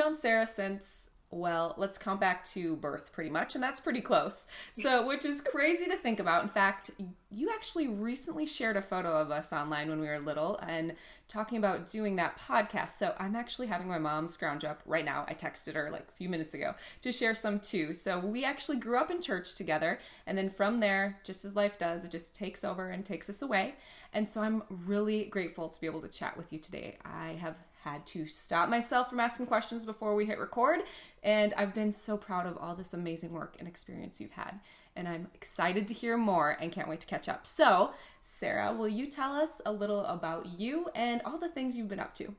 known Sarah since well, let's count back to birth pretty much, and that's pretty close. So, which is crazy to think about. In fact, you actually recently shared a photo of us online when we were little and talking about doing that podcast. So, I'm actually having my mom scrounge up right now. I texted her like a few minutes ago to share some too. So, we actually grew up in church together, and then from there, just as life does, it just takes over and takes us away. And so, I'm really grateful to be able to chat with you today. I have had to stop myself from asking questions before we hit record. And I've been so proud of all this amazing work and experience you've had. And I'm excited to hear more and can't wait to catch up. So, Sarah, will you tell us a little about you and all the things you've been up to?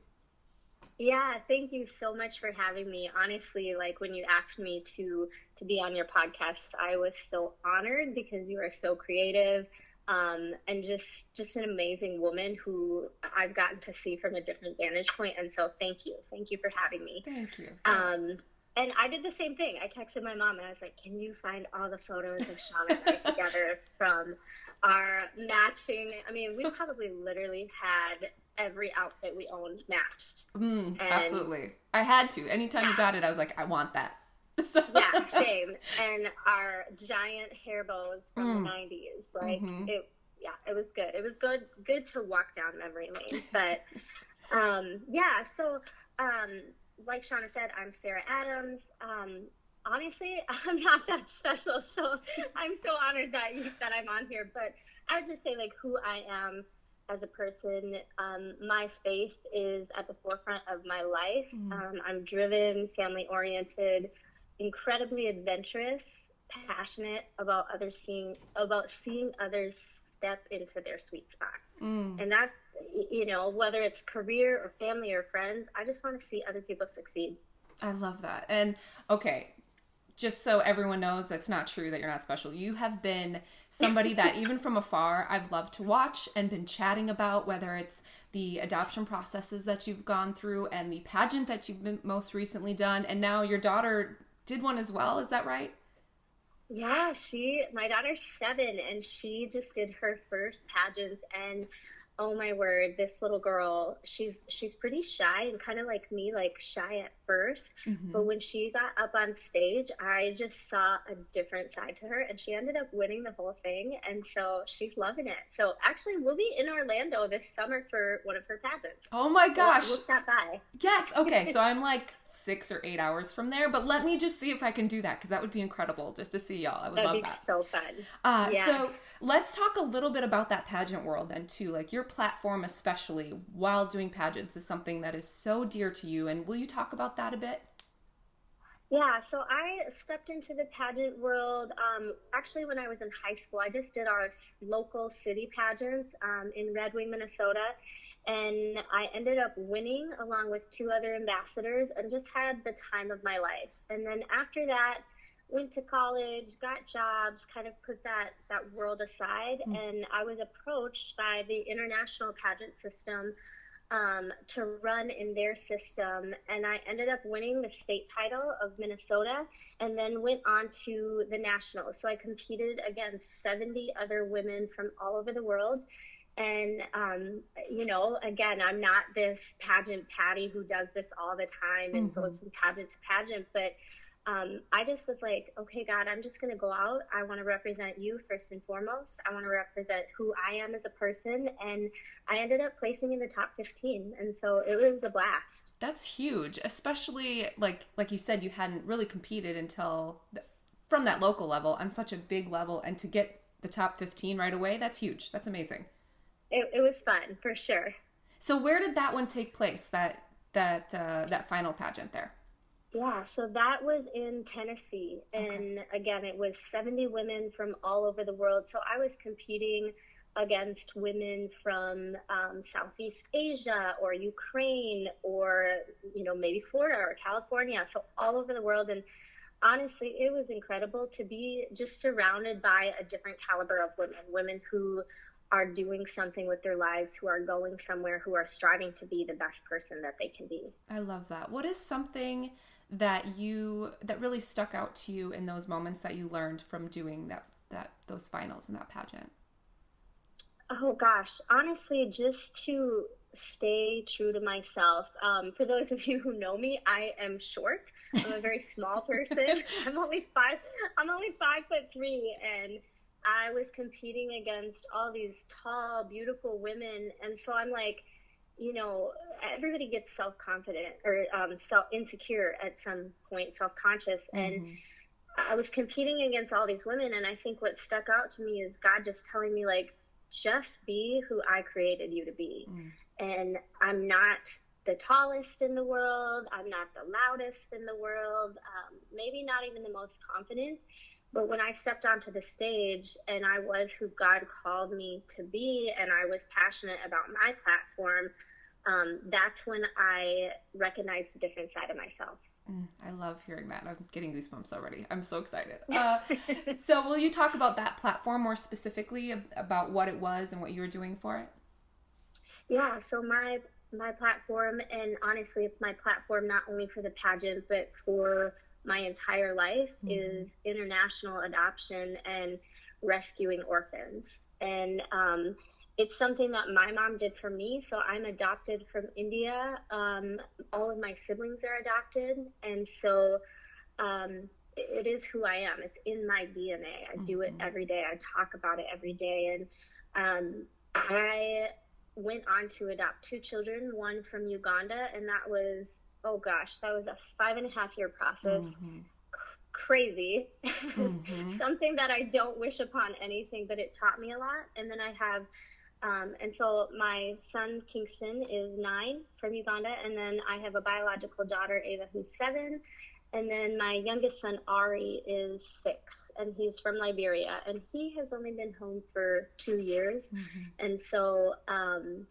Yeah, thank you so much for having me. Honestly, like when you asked me to to be on your podcast, I was so honored because you are so creative um, and just just an amazing woman who I've gotten to see from a different vantage point. And so, thank you, thank you for having me. Thank you. Um, and I did the same thing. I texted my mom and I was like, "Can you find all the photos of Sean and I together from our matching?" I mean, we probably literally had every outfit we owned matched. Mm, absolutely, I had to. Anytime yeah. you got it, I was like, "I want that." So. Yeah, same. And our giant hair bows from mm. the '90s, like mm-hmm. it. Yeah, it was good. It was good. Good to walk down memory lane. But um, yeah, so um, like Shanna said, I'm Sarah Adams. Um, honestly, I'm not that special, so I'm so honored that you, that I'm on here. But I would just say like who I am as a person. Um, my faith is at the forefront of my life. Mm. Um, I'm driven, family oriented incredibly adventurous, passionate about others seeing about seeing others step into their sweet spot. Mm. And that's you know, whether it's career or family or friends, I just want to see other people succeed. I love that. And okay, just so everyone knows that's not true that you're not special. You have been somebody that even from afar I've loved to watch and been chatting about whether it's the adoption processes that you've gone through and the pageant that you've been most recently done and now your daughter did one as well. Is that right? Yeah, she, my daughter's seven, and she just did her first pageant, and oh my word, this little girl, she's she's pretty shy and kind of like me, like shy at 1st mm-hmm. But when she got up on stage, I just saw a different side to her, and she ended up winning the whole thing. And so she's loving it. So actually, we'll be in Orlando this summer for one of her pageants. Oh my gosh! So we'll stop by. Yes. Okay. so I'm like six or eight hours from there, but let me just see if I can do that because that would be incredible just to see y'all. I would That'd love that. So fun. Uh, yes. So let's talk a little bit about that pageant world then too. Like your platform, especially while doing pageants, is something that is so dear to you. And will you talk about that? a bit? Yeah, so I stepped into the pageant world um, actually when I was in high school. I just did our local city pageant um, in Red Wing, Minnesota, and I ended up winning along with two other ambassadors and just had the time of my life. And then after that, went to college, got jobs, kind of put that that world aside, mm. and I was approached by the international pageant system um, to run in their system. And I ended up winning the state title of Minnesota and then went on to the nationals. So I competed against 70 other women from all over the world. And, um, you know, again, I'm not this pageant Patty who does this all the time and mm-hmm. goes from pageant to pageant, but um, I just was like, okay, God, I'm just going to go out. I want to represent you first and foremost. I want to represent who I am as a person. And I ended up placing in the top 15. And so it was a blast. That's huge, especially like, like you said, you hadn't really competed until the, from that local level on such a big level. And to get the top 15 right away, that's huge. That's amazing. It, it was fun for sure. So where did that one take place? That, that, uh, that final pageant there? Yeah, so that was in Tennessee. And okay. again, it was 70 women from all over the world. So I was competing against women from um, Southeast Asia or Ukraine or, you know, maybe Florida or California. So all over the world. And honestly, it was incredible to be just surrounded by a different caliber of women, women who are doing something with their lives, who are going somewhere, who are striving to be the best person that they can be. I love that. What is something that you that really stuck out to you in those moments that you learned from doing that that those finals in that pageant? Oh gosh, honestly, just to stay true to myself. Um, for those of you who know me, I am short. I'm a very small person. I'm only five. I'm only five foot three, and I was competing against all these tall, beautiful women, and so I'm like, you know, everybody gets self confident or um, self insecure at some point, self conscious, mm-hmm. and I was competing against all these women, and I think what stuck out to me is God just telling me like, just be who I created you to be, mm. and I'm not the tallest in the world. I'm not the loudest in the world. Um, maybe not even the most confident. But when I stepped onto the stage and I was who God called me to be, and I was passionate about my platform, um, that's when I recognized a different side of myself. Mm, I love hearing that. I'm getting goosebumps already. I'm so excited. Uh, so, will you talk about that platform more specifically about what it was and what you were doing for it? Yeah. So my my platform, and honestly, it's my platform not only for the pageant but for my entire life, mm-hmm. is international adoption and rescuing orphans. And um, it's something that my mom did for me. So I'm adopted from India. Um, all of my siblings are adopted. And so um, it is who I am. It's in my DNA. I do it mm-hmm. every day. I talk about it every day. And um, I went on to adopt two children, one from Uganda, and that was, oh gosh, that was a five and a half year process. Mm-hmm. crazy. Mm-hmm. Something that I don't wish upon anything, but it taught me a lot. And then I have um, and so my son Kingston is nine from Uganda, and then I have a biological daughter Ava who's seven, and then my youngest son Ari is six, and he's from Liberia, and he has only been home for two years, mm-hmm. and so um,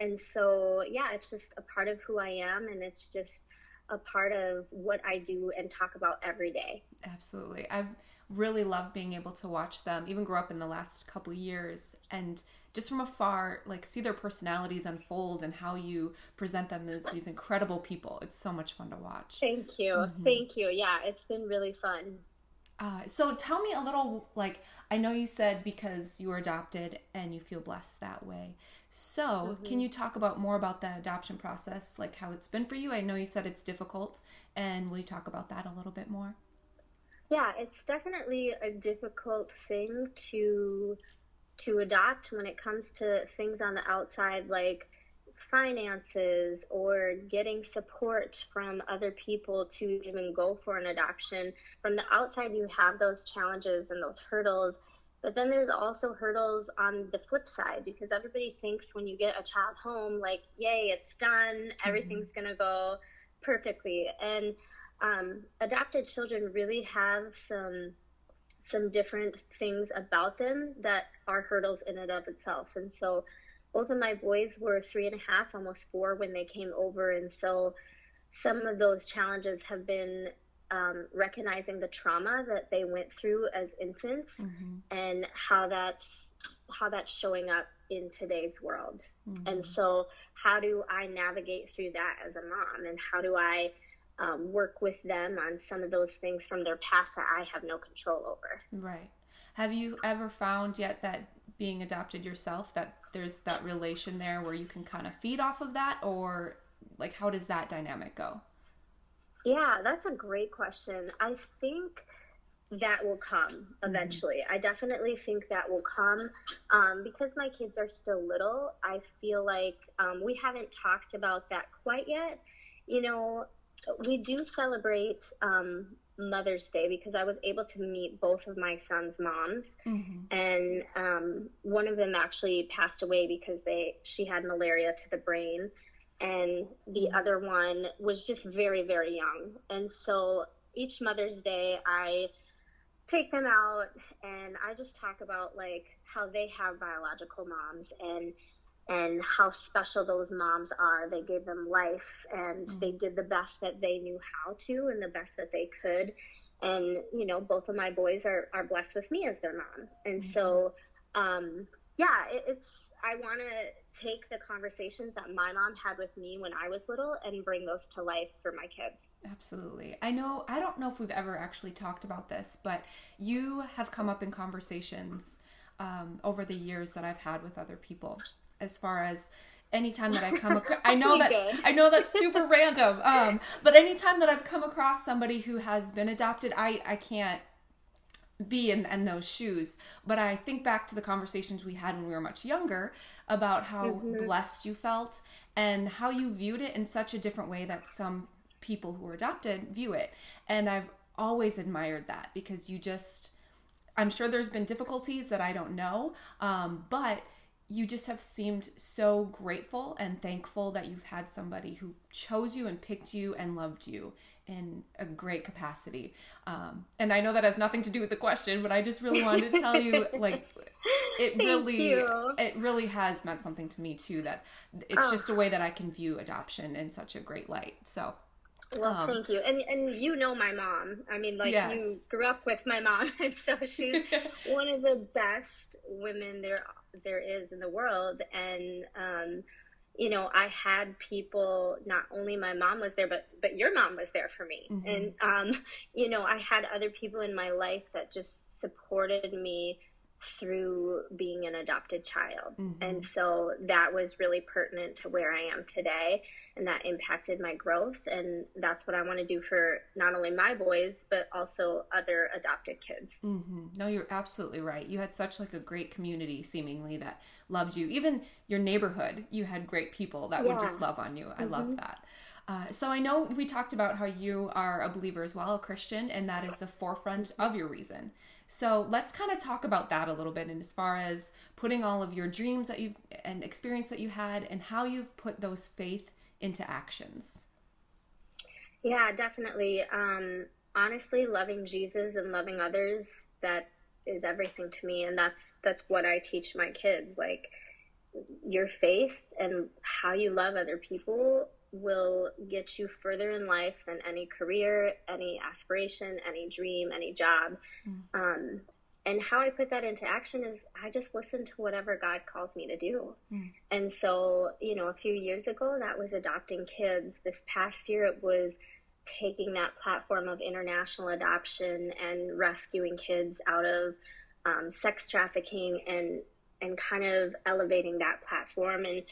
and so yeah, it's just a part of who I am, and it's just a part of what I do and talk about every day. Absolutely, I've really loved being able to watch them, even grow up in the last couple years, and just from afar, like see their personalities unfold and how you present them as these incredible people. It's so much fun to watch. Thank you. Mm-hmm. Thank you. Yeah, it's been really fun. Uh, so tell me a little, like, I know you said because you were adopted and you feel blessed that way. So, mm-hmm. can you talk about more about the adoption process, like how it's been for you? I know you said it's difficult, and will you talk about that a little bit more? Yeah, it's definitely a difficult thing to to adopt when it comes to things on the outside like finances or getting support from other people to even go for an adoption. From the outside, you have those challenges and those hurdles. But then there's also hurdles on the flip side because everybody thinks when you get a child home, like, yay, it's done, mm-hmm. everything's going to go perfectly. And um, adopted children really have some some different things about them that are hurdles in and of itself. And so both of my boys were three and a half, almost four when they came over. And so some of those challenges have been um, recognizing the trauma that they went through as infants mm-hmm. and how that's how that's showing up in today's world. Mm-hmm. And so how do I navigate through that as a mom and how do I um, work with them on some of those things from their past that I have no control over. Right. Have you ever found yet that being adopted yourself that there's that relation there where you can kind of feed off of that or like how does that dynamic go? Yeah, that's a great question. I think that will come mm-hmm. eventually. Mm-hmm. I definitely think that will come um, because my kids are still little. I feel like um, we haven't talked about that quite yet. You know, we do celebrate um, Mother's Day because I was able to meet both of my son's moms, mm-hmm. and um, one of them actually passed away because they she had malaria to the brain, and the mm-hmm. other one was just very very young. And so each Mother's Day, I take them out and I just talk about like how they have biological moms and and how special those moms are. They gave them life and mm-hmm. they did the best that they knew how to and the best that they could. And, you know, both of my boys are, are blessed with me as their mom. And mm-hmm. so, um, yeah, it, it's, I want to take the conversations that my mom had with me when I was little and bring those to life for my kids. Absolutely. I know, I don't know if we've ever actually talked about this, but you have come up in conversations um, over the years that I've had with other people as far as anytime that I come across, I know that I know that's super random. Um, but anytime that I've come across somebody who has been adopted, I I can't be in, in those shoes. But I think back to the conversations we had when we were much younger about how mm-hmm. blessed you felt and how you viewed it in such a different way that some people who are adopted view it. And I've always admired that because you just, I'm sure there's been difficulties that I don't know, um, but you just have seemed so grateful and thankful that you've had somebody who chose you and picked you and loved you in a great capacity. Um, and I know that has nothing to do with the question, but I just really wanted to tell you, like, it really, it really has meant something to me too. That it's oh. just a way that I can view adoption in such a great light. So. Well, um, thank you, and and you know my mom. I mean, like yes. you grew up with my mom, and so she's one of the best women there there is in the world, and um, you know, I had people, not only my mom was there, but, but your mom was there for me. Mm-hmm. And, um, you know, I had other people in my life that just supported me through being an adopted child. Mm-hmm. And so that was really pertinent to where I am today. And that impacted my growth. And that's what I want to do for not only my boys, but also other adopted kids. Mm-hmm. No, you're absolutely right. You had such like a great community seemingly that loved you. Even your neighborhood, you had great people that yeah. would just love on you. I love mm-hmm. that. Uh, so I know we talked about how you are a believer as well, a Christian, and that is the forefront of your reason. So let's kind of talk about that a little bit, and as far as putting all of your dreams that you've and experience that you had, and how you've put those faith into actions. Yeah, definitely. Um, honestly, loving Jesus and loving others that is everything to me, and that's that's what I teach my kids. Like your faith and how you love other people will get you further in life than any career, any aspiration, any dream, any job. Mm. Um, and how I put that into action is I just listen to whatever God calls me to do. Mm. And so, you know, a few years ago, that was adopting kids. This past year, it was taking that platform of international adoption and rescuing kids out of um, sex trafficking and and kind of elevating that platform and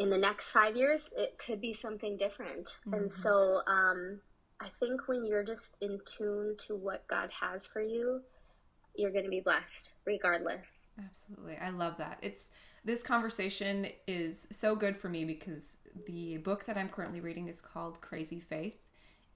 in the next five years, it could be something different. Mm-hmm. And so um, I think when you're just in tune to what God has for you, you're going to be blessed regardless. Absolutely. I love that. It's this conversation is so good for me because the book that I'm currently reading is called Crazy Faith.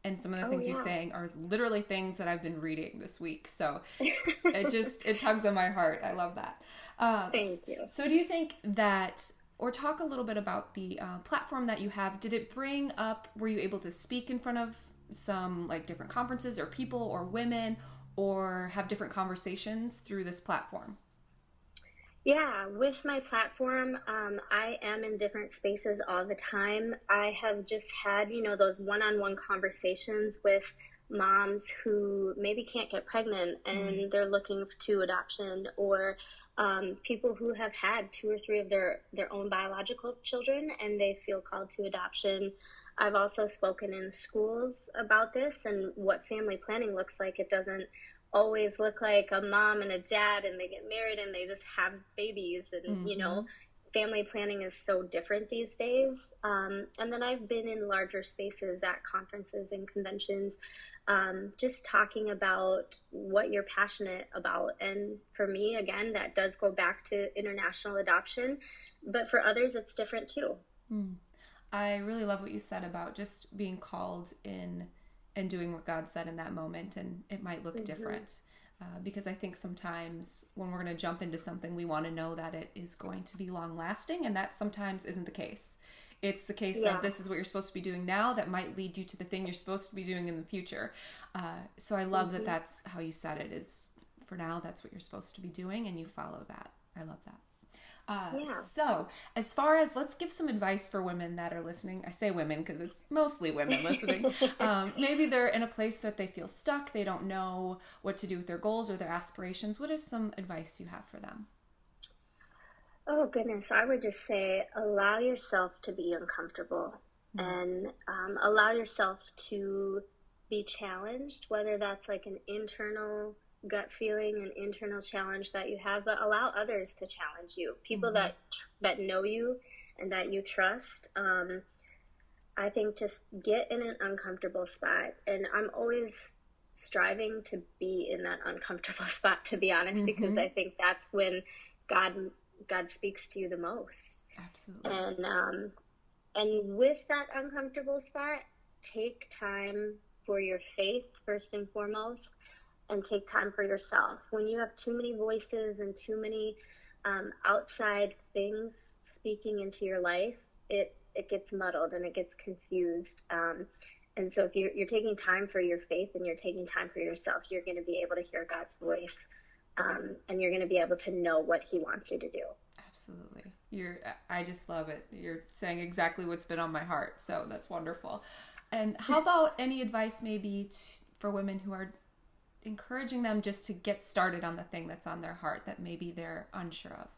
And some of the oh, things yeah. you're saying are literally things that I've been reading this week. So it just it tugs on my heart. I love that. Uh, Thank you. So do you think that or talk a little bit about the uh, platform that you have. Did it bring up, were you able to speak in front of some like different conferences or people or women or have different conversations through this platform? Yeah, with my platform, um, I am in different spaces all the time. I have just had, you know, those one on one conversations with moms who maybe can't get pregnant and mm. they're looking to adoption or um, people who have had two or three of their, their own biological children and they feel called to adoption. I've also spoken in schools about this and what family planning looks like. It doesn't always look like a mom and a dad and they get married and they just have babies and, mm-hmm. you know, mm-hmm. family planning is so different these days. Um, and then I've been in larger spaces at conferences and conventions um, just talking about what you're passionate about. And for me, again, that does go back to international adoption, but for others, it's different too. Mm. I really love what you said about just being called in and doing what God said in that moment, and it might look mm-hmm. different. Uh, because I think sometimes when we're going to jump into something, we want to know that it is going to be long lasting, and that sometimes isn't the case. It's the case yeah. of this is what you're supposed to be doing now that might lead you to the thing you're supposed to be doing in the future. Uh, so I love mm-hmm. that that's how you said it is for now, that's what you're supposed to be doing, and you follow that. I love that. Uh, yeah. So, as far as let's give some advice for women that are listening. I say women because it's mostly women listening. um, maybe they're in a place that they feel stuck. They don't know what to do with their goals or their aspirations. What is some advice you have for them? Oh, goodness. I would just say allow yourself to be uncomfortable mm-hmm. and um, allow yourself to be challenged, whether that's like an internal gut feeling, an internal challenge that you have, but allow others to challenge you. People mm-hmm. that that know you and that you trust. Um, I think just get in an uncomfortable spot. And I'm always striving to be in that uncomfortable spot, to be honest, mm-hmm. because I think that's when God God speaks to you the most. Absolutely. And um, and with that uncomfortable spot, take time for your faith first and foremost, and take time for yourself. When you have too many voices and too many um, outside things speaking into your life, it it gets muddled and it gets confused. Um, and so if you're, you're taking time for your faith and you're taking time for yourself, you're going to be able to hear God's voice um, and you're going to be able to know what He wants you to do. Absolutely. You're, I just love it. You're saying exactly what's been on my heart. So that's wonderful. And how about any advice maybe to, for women who are encouraging them just to get started on the thing that's on their heart that maybe they're unsure of?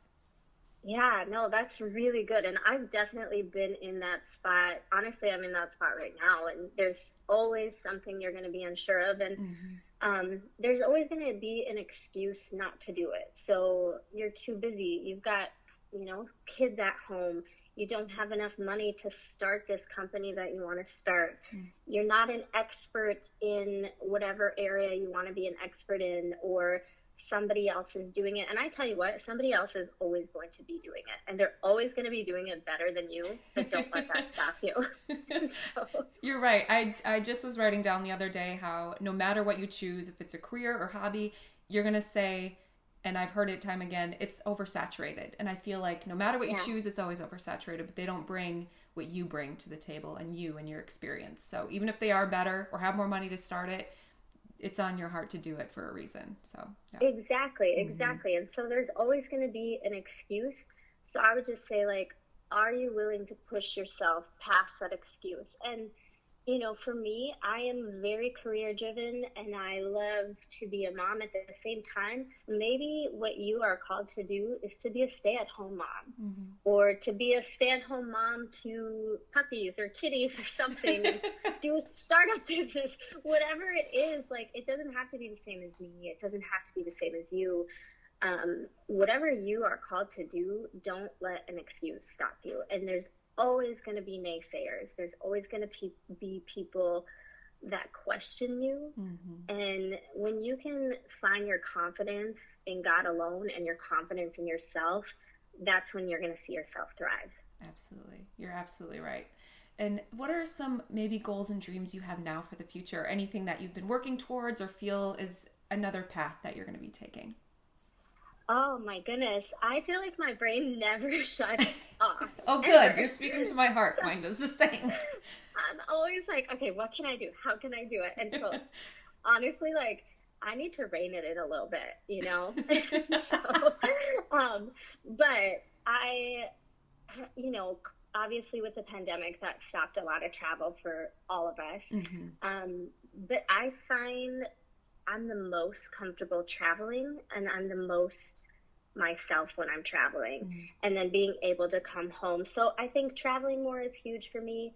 Yeah, no, that's really good. And I've definitely been in that spot. Honestly, I'm in that spot right now. And there's always something you're going to be unsure of. And mm-hmm. Um, there's always going to be an excuse not to do it. So you're too busy. You've got, you know, kids at home. You don't have enough money to start this company that you want to start. Mm-hmm. You're not an expert in whatever area you want to be an expert in, or somebody else is doing it. And I tell you what, somebody else is always going to be doing it. And they're always going to be doing it better than you, but don't let that stop you. so. You're right. I, I just was writing down the other day how no matter what you choose, if it's a career or hobby, you're going to say, and I've heard it time again, it's oversaturated. And I feel like no matter what you yeah. choose, it's always oversaturated, but they don't bring what you bring to the table and you and your experience. So even if they are better or have more money to start it, it's on your heart to do it for a reason. So yeah. exactly, mm-hmm. exactly. Mm-hmm. And so there's always going to be an excuse. So I would just say like, are you willing to push yourself past that excuse? And you know, for me, I am very career driven and I love to be a mom at the same time. Maybe what you are called to do is to be a stay at home mom mm-hmm. or to be a stay at home mom to puppies or kitties or something. do a startup business, whatever it is. Like, it doesn't have to be the same as me, it doesn't have to be the same as you. Um, whatever you are called to do, don't let an excuse stop you. And there's always going to be naysayers. There's always going to pe- be people that question you. Mm-hmm. And when you can find your confidence in God alone and your confidence in yourself, that's when you're going to see yourself thrive. Absolutely. You're absolutely right. And what are some maybe goals and dreams you have now for the future? Anything that you've been working towards or feel is another path that you're going to be taking? Oh my goodness. I feel like my brain never shuts off. oh, good. Ever. You're speaking to my heart. Mine does the same. I'm always like, okay, what can I do? How can I do it? And so, honestly, like, I need to rein it in a little bit, you know? so, um, but I, you know, obviously with the pandemic, that stopped a lot of travel for all of us. Mm-hmm. Um, but I find I'm the most comfortable traveling and I'm the most myself when I'm traveling mm-hmm. and then being able to come home. So I think traveling more is huge for me.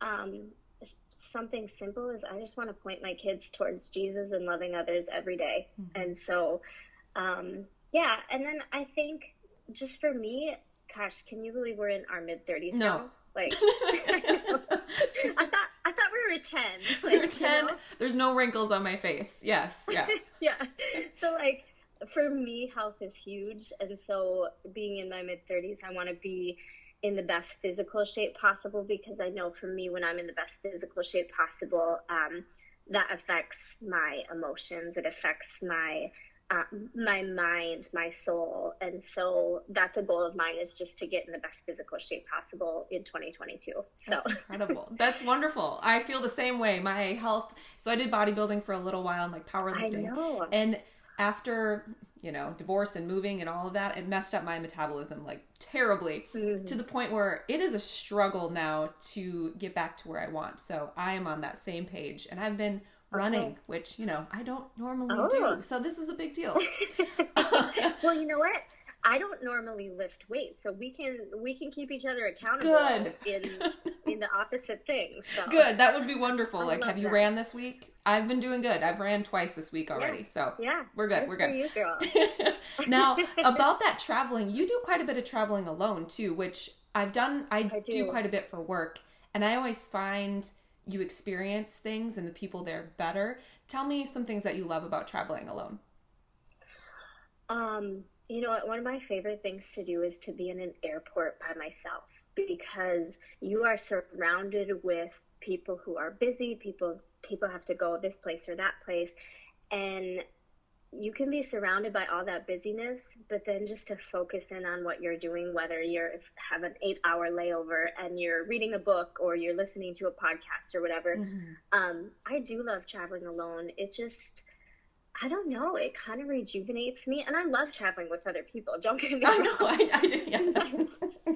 Um, something simple is I just want to point my kids towards Jesus and loving others every day. Mm-hmm. And so, um, yeah. And then I think just for me, gosh, can you believe we're in our mid 30s no. now? Like, I I thought ten. Like, we were ten. You know? There's no wrinkles on my face. Yes. Yeah. yeah. So like, for me, health is huge, and so being in my mid thirties, I want to be in the best physical shape possible because I know for me, when I'm in the best physical shape possible, um, that affects my emotions. It affects my uh, my mind, my soul. And so that's a goal of mine is just to get in the best physical shape possible in 2022. So that's incredible. that's wonderful. I feel the same way. My health. So I did bodybuilding for a little while and like powerlifting. And after, you know, divorce and moving and all of that, it messed up my metabolism like terribly mm-hmm. to the point where it is a struggle now to get back to where I want. So I am on that same page and I've been running, uh-huh. which you know I don't normally oh. do. So this is a big deal. well, you know what? I don't normally lift weights, so we can we can keep each other accountable Good. in in the opposite things. So. Good. That would be wonderful. I like, have you that. ran this week? I've been doing good. I've ran twice this week already, yeah. so yeah, we're good. good we're good. You, girl. now about that traveling, you do quite a bit of traveling alone too, which I've done, I, I do. do. quite a bit for work, and I always find you experience things and the people there better. Tell me some things that you love about traveling alone. Um, you know? One of my favorite things to do is to be in an airport by myself because you are surrounded with people who are busy, people people have to go this place or that place, and you can be surrounded by all that busyness, but then just to focus in on what you're doing, whether you're have an eight hour layover and you're reading a book or you're listening to a podcast or whatever. Um, I do love traveling alone. It just I don't know. It kind of rejuvenates me, and I love traveling with other people. Don't get me I wrong. know, I, I do. Yeah.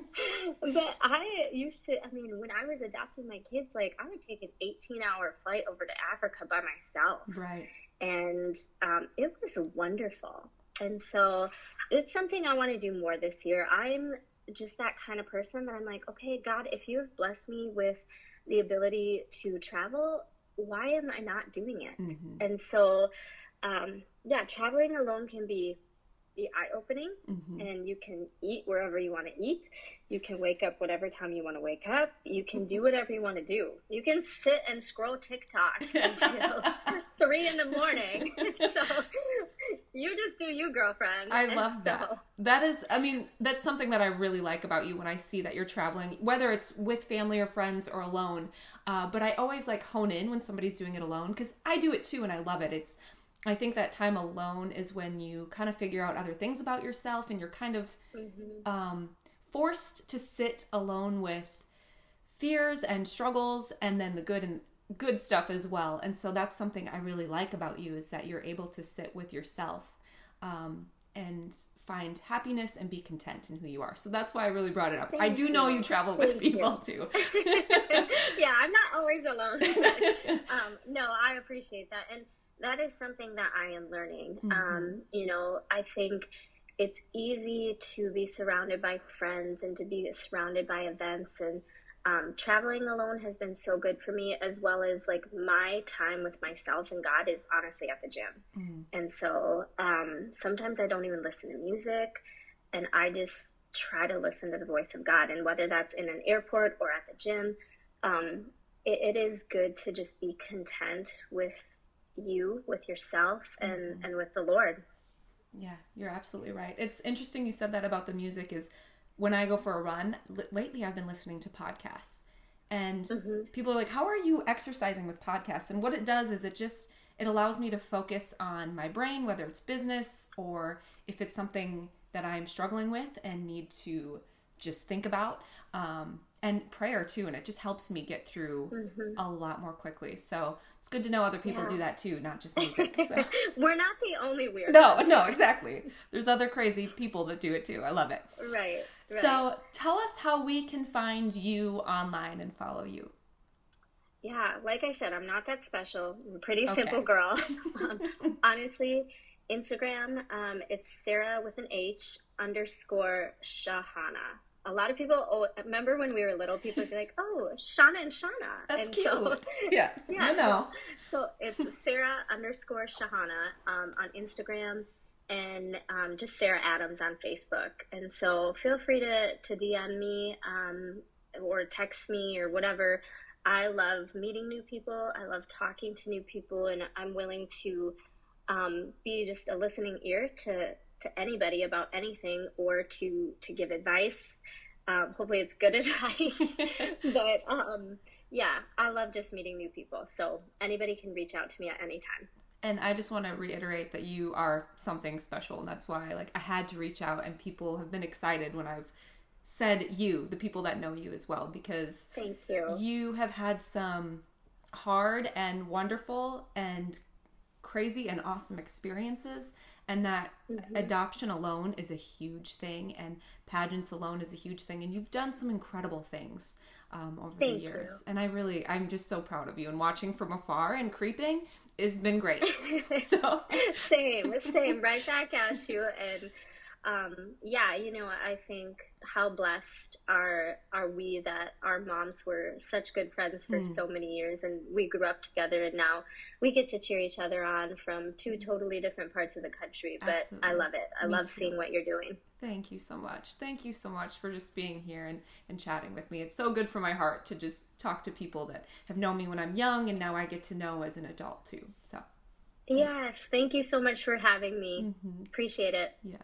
but I used to. I mean, when I was adopting my kids, like I would take an 18-hour flight over to Africa by myself, right. And um, it was wonderful. And so, it's something I want to do more this year. I'm just that kind of person that I'm like, okay, God, if you have blessed me with the ability to travel, why am I not doing it? Mhm. And so, um, yeah, traveling alone can be, be eye opening, Mhm. and you can eat wherever you want to eat. You can wake up whatever time you want to wake up. You can do whatever you want to do. You can sit and scroll TikTok until three in the morning. so you just do you, girlfriend. I And love so- that. That is, I mean, that's something that I really like about you when I see that you're traveling, whether it's with family or friends or alone. Uh, but I always like hone in when somebody's doing it alone because I do it too and I love it. It's, I think that time alone is when you kind of figure out other things about yourself and you're kind of Mhm. um, forced to sit alone with fears and struggles and then the good and good stuff as well and so that's something i really like about you is that you're able to sit with yourself um, and find happiness and be content in who you are so that's why i really brought it up i Thank do know you. you travel with Thank people too yeah, I'm not always alone. um, no, I appreciate that, and that is something that I am learning. Mhm. Um, you know, I think it's easy to be surrounded by friends and to be surrounded by events and um, traveling alone has been so good for me as well as like my time with myself and god is honestly at the gym Mhm. and so um, sometimes i don't even listen to music and i just try to listen to the voice of god and whether that's in an airport or at the gym um, it, it is good to just be content with you with yourself and and with the lord Yeah, you're absolutely right. It's interesting you said that about the music is when I go for a run, l- lately I've been listening to podcasts. And Mhm. people are like, "How are you exercising with podcasts?" And what it does is it just it allows me to focus on my brain, whether it's business or if it's something that I'm struggling with and need to just think about. Um, and prayer too, and it just helps me get through Mhm. a lot more quickly. So it's good to know other people Yeah. do that too, not just music. So. we're not the only weird No, no, exactly. There's other crazy people that do it too. I love it. right, right. So tell us how we can find you online and follow you. Yeah, like I said, I'm not that special. I'm a pretty Okay. simple girl. um, honestly, Instagram, um, it's Sarah with an H underscore Shahana. A lot of people oh, remember when we were little, people would be like, "Oh, Shauna and Shauna." That's and cute. So, yeah, yeah, I know. so it's Sarah underscore Shahana um, on Instagram and um, just Sarah Adams on Facebook. And so feel free to, to DM me um, or text me or whatever. I love meeting new people. I love talking to new people, and I'm willing to um, be just a listening ear to, to anybody about anything or to, to give advice. Um, hopefully, it's good advice. but um, yeah, I love just meeting new people. So anybody can reach out to me at any time. And I just want to reiterate that you are something special, and that's why like I had to reach out, and people have been excited when I've said you, the people that know you as well, because Thank you. you have had some hard and wonderful and crazy and awesome experiences and that Mm-hmm. adoption alone is a huge thing and pageants alone is a huge thing and you've done some incredible things um, over the years you. and i really i'm just so proud of you and watching from afar and creeping has been great so same, same. Right back at you. And um, yeah, you know, I think how blessed are are we that our moms were such good friends for mm. so many years, and we grew up together, and now we get to cheer each other on from two mm. totally different parts of the country. But Absolutely. I love it. I Me love too. seeing what you're doing. Thank you so much. Thank you so much for just being here and, and chatting with me. It's so good for my heart to just talk to people that have known me when I'm young, and now I get to know as an adult too. So. Yes, thank you so much for having me. Mm-hmm. Appreciate it. Yes.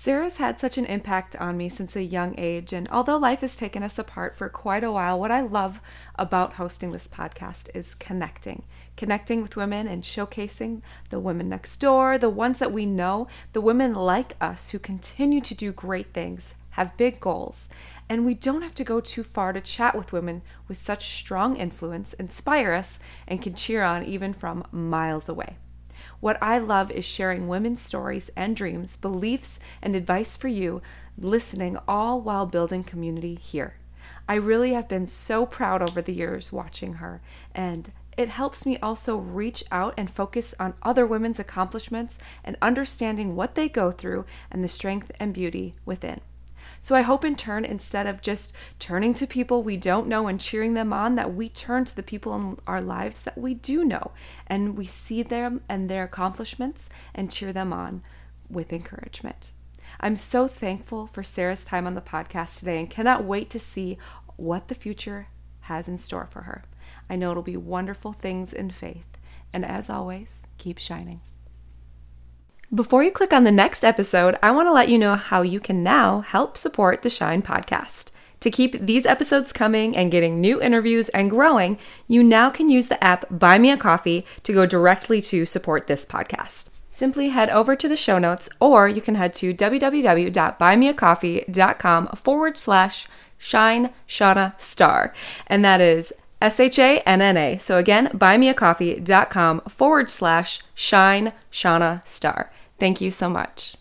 Sarah's had such an impact on me since a young age, and although life has taken us apart for quite a while, what I love about hosting this podcast is connecting. Connecting with women and showcasing the women next door, the ones that we know, the women like us who continue to do great things, have big goals, and we don't have to go too far to chat with women with such strong influence, inspire us, and can cheer on even from miles away. What I love is sharing women's stories and dreams, beliefs, and advice for you, listening all while building community here. I really have been so proud over the years watching her, and it helps me also reach out and focus on other women's accomplishments and understanding what they go through and the strength and beauty within. So I hope in turn, instead of just turning to people we don't know and cheering them on, that we turn to the people in our lives that we do know and we see them and their accomplishments and cheer them on with encouragement. I'm so thankful for Sarah's time on the podcast today and cannot wait to see what the future has in store for her. I know it'll be wonderful things in faith. And as always, keep shining. Before you click on the next episode, I want to let you know how you can now help support the Shine podcast. To keep these episodes coming and getting new interviews and growing, you now can use the app Buy Me a Coffee to go directly to support this podcast. Simply head over to the show notes, or you can head to www.buymeacoffee.com forward slash shine shanna star. And that is S H A N N A. So again, buymeacoffee.com forward slash shine shanna star. Thank you so much.